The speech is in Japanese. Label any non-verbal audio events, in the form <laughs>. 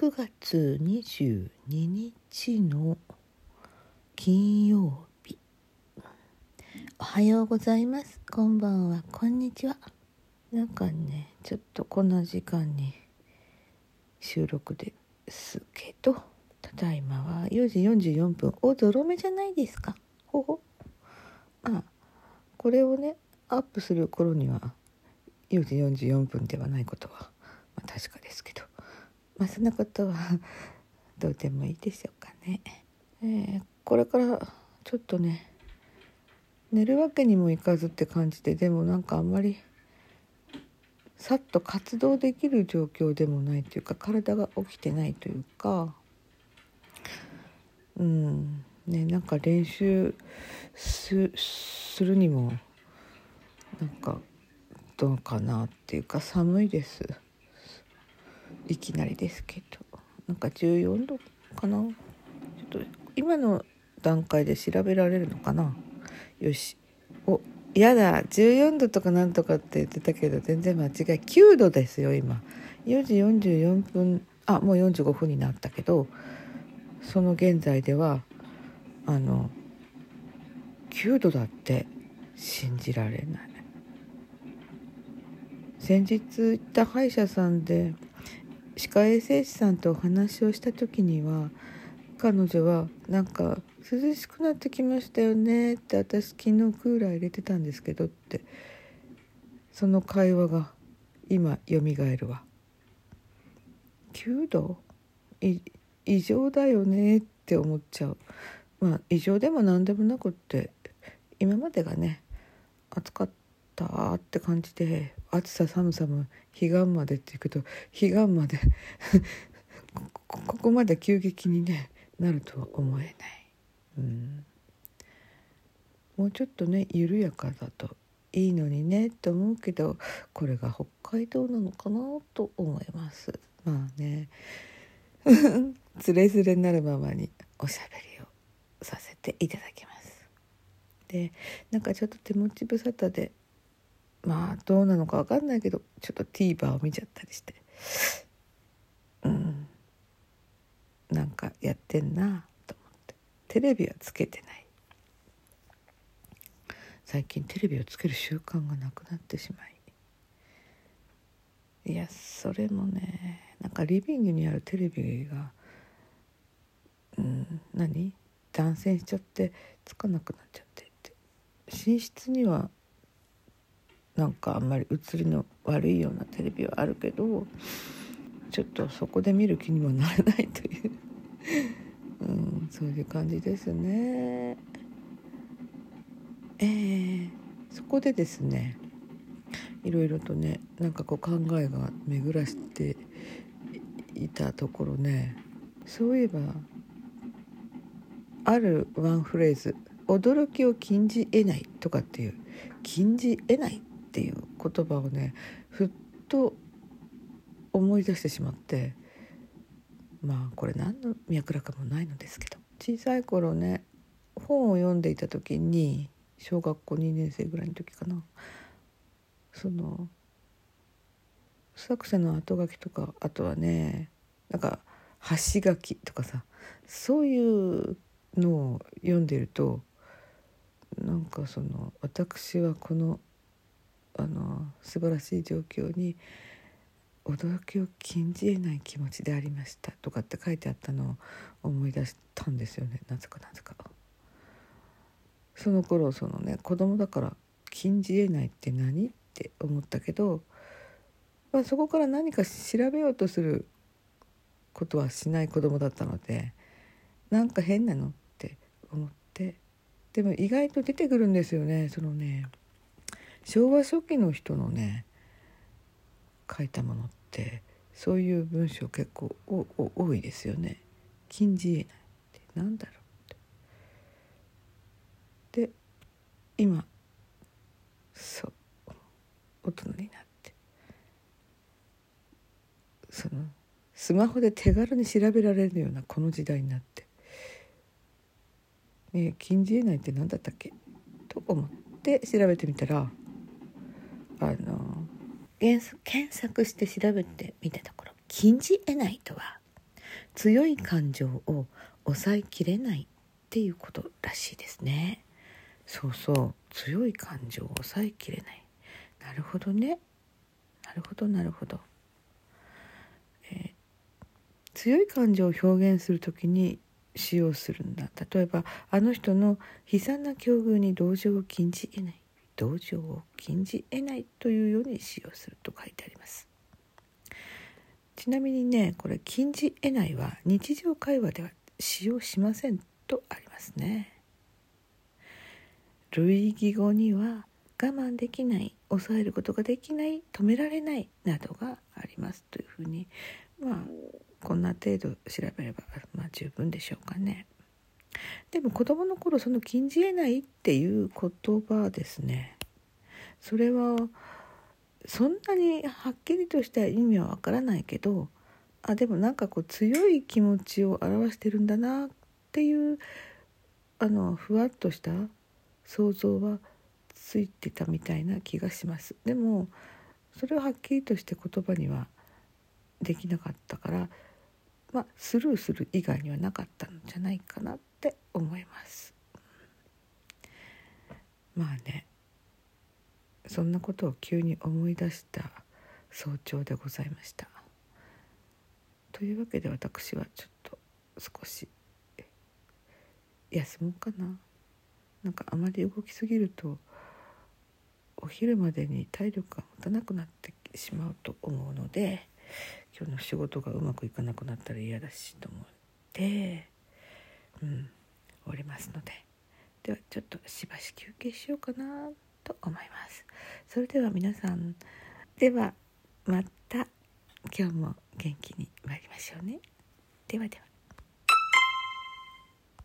9月22日の金曜日。おはようございます。こんばんは。こんにちは。なんかねちょっとこんな時間に収録ですけどただいまは4時44分。おゾロ目じゃないですか。ほほ。あこれをねアップする頃には4時44分ではないことは、まあ、確かですけどまあそんなことはどうでもいいでしょうかね。えー、これからちょっとね寝るわけにもいかずって感じででもなんかあんまりさっと活動できる状況でもないというか体が起きてないというかうんねなんか練習するにもなんかどうかなっていうか寒いです。いきなりですけどなんか14度かな？ちょっと今の段階で調べられるのかな？よし。おやだ。14度とかなんとかって言ってたけど全然間違い。9度ですよ今。4時44分あもう45分になったけどその現在ではあの9度だって信じられない。先日行った歯医者さんで歯科衛生士さんとお話をした時には彼女はなんか涼しくなってきましたよねって私昨日クーラー入れてたんですけどってその会話が今よみがえるわ。9度異常だよねって思っちゃう。まあ異常でも何でもなくって今までがね暑かったって感じで暑さ寒さも彼岸までっていうけど彼岸まで <laughs> ここまで急激にねなるとは思えない、うん、もうちょっとね緩やかだといいのにねって思うけどこれが北海道なのかなと思います。まあね。<laughs> つれづれになるままにおしゃべりをさせていただきます。でなんかちょっと手持ち無沙汰でまあどうなのか分かんないけどちょっと TVer を見ちゃったりして。うん。なんかやってんなと思って。テレビはつけてない。最近テレビをつける習慣がなくなってしまい。いやそれもねなんかリビングにあるテレビがうん何？断線しちゃってつかなくなっちゃってって。寝室にはなんかあんまり映りの悪いようなテレビはあるけどちょっとそこで見る気にもならないという <laughs> うん、そういう感じですね。えー、そこでですねいろいろとねなんかこう考えが巡らしていたところねそういえばあるワンフレーズ「驚きを禁じ得ない」とかっていう「禁じ得ない」っていう言葉をねふっと思い出してしまってまあこれ何の脈絡もないのですけど小さい頃ね本を読んでいた時に小学校2年生ぐらいの時かなその作者の後書きとかあとはねなんか橋書きとかさそういうのを読んでるとなんかその私はこのあの素晴らしい状況に驚きを禁じ得ない気持ちでありましたとかって書いてあったのを思い出したんですよねなぜかなぜか。その頃そのね子供だから禁じ得ないって何って思ったけど、まあ、そこから何か調べようとすることはしない子供だったのでなんか変なのって思ってでも意外と出てくるんですよねそのね昭和初期の人のね書いたものってそういう文章結構多いですよね。禁じ得ないってなんだろうって。で今そう大人になって。そのスマホで手軽に調べられるようなこの時代になって。ね禁じ得ないって何だったっけ？と思って調べてみたらあの検索して調べてみたところ禁じ得ないとは強い感情を抑えきれないっていうことらしいですね。そうそう。強い感情を抑えきれない。なるほどね。なるほどなるほど、えー、強い感情を表現する時に使用するんだ。例えばあの人の悲惨な境遇に同情を禁じ得ない。同情を禁じ得ないというように使用すると書いてありますちなみにねこれ「禁じ得ない」は日常会話では使用しませんとありますね類義語には我慢できない抑えることができない止められないなどがありますというふうにまあこんな程度調べればまあ十分でしょうかね。でも子供の頃その禁じ得ないっていう言葉ですね。それはそんなにはっきりとした意味はわからないけどあでもなんかこう強い気持ちを表してるんだなっていうあのふわっとした想像はついてたみたいな気がします。でもそれをはっきりとして言葉にはできなかったからまあスルーする以外にはなかったんじゃないかなって思います。まあねそんなことを急に思い出した早朝でございました。というわけで私はちょっと少し休もうかな。なんかあまり動きすぎるとお昼までに体力が持たなくなってしまうと思うので今日の仕事がうまくいかなくなったら嫌だしと思ってうんおりますので。ではちょっとしばし休憩しようかなと思います。それでは皆さん。ではまた。今日も元気に参りましょうね。ではでは。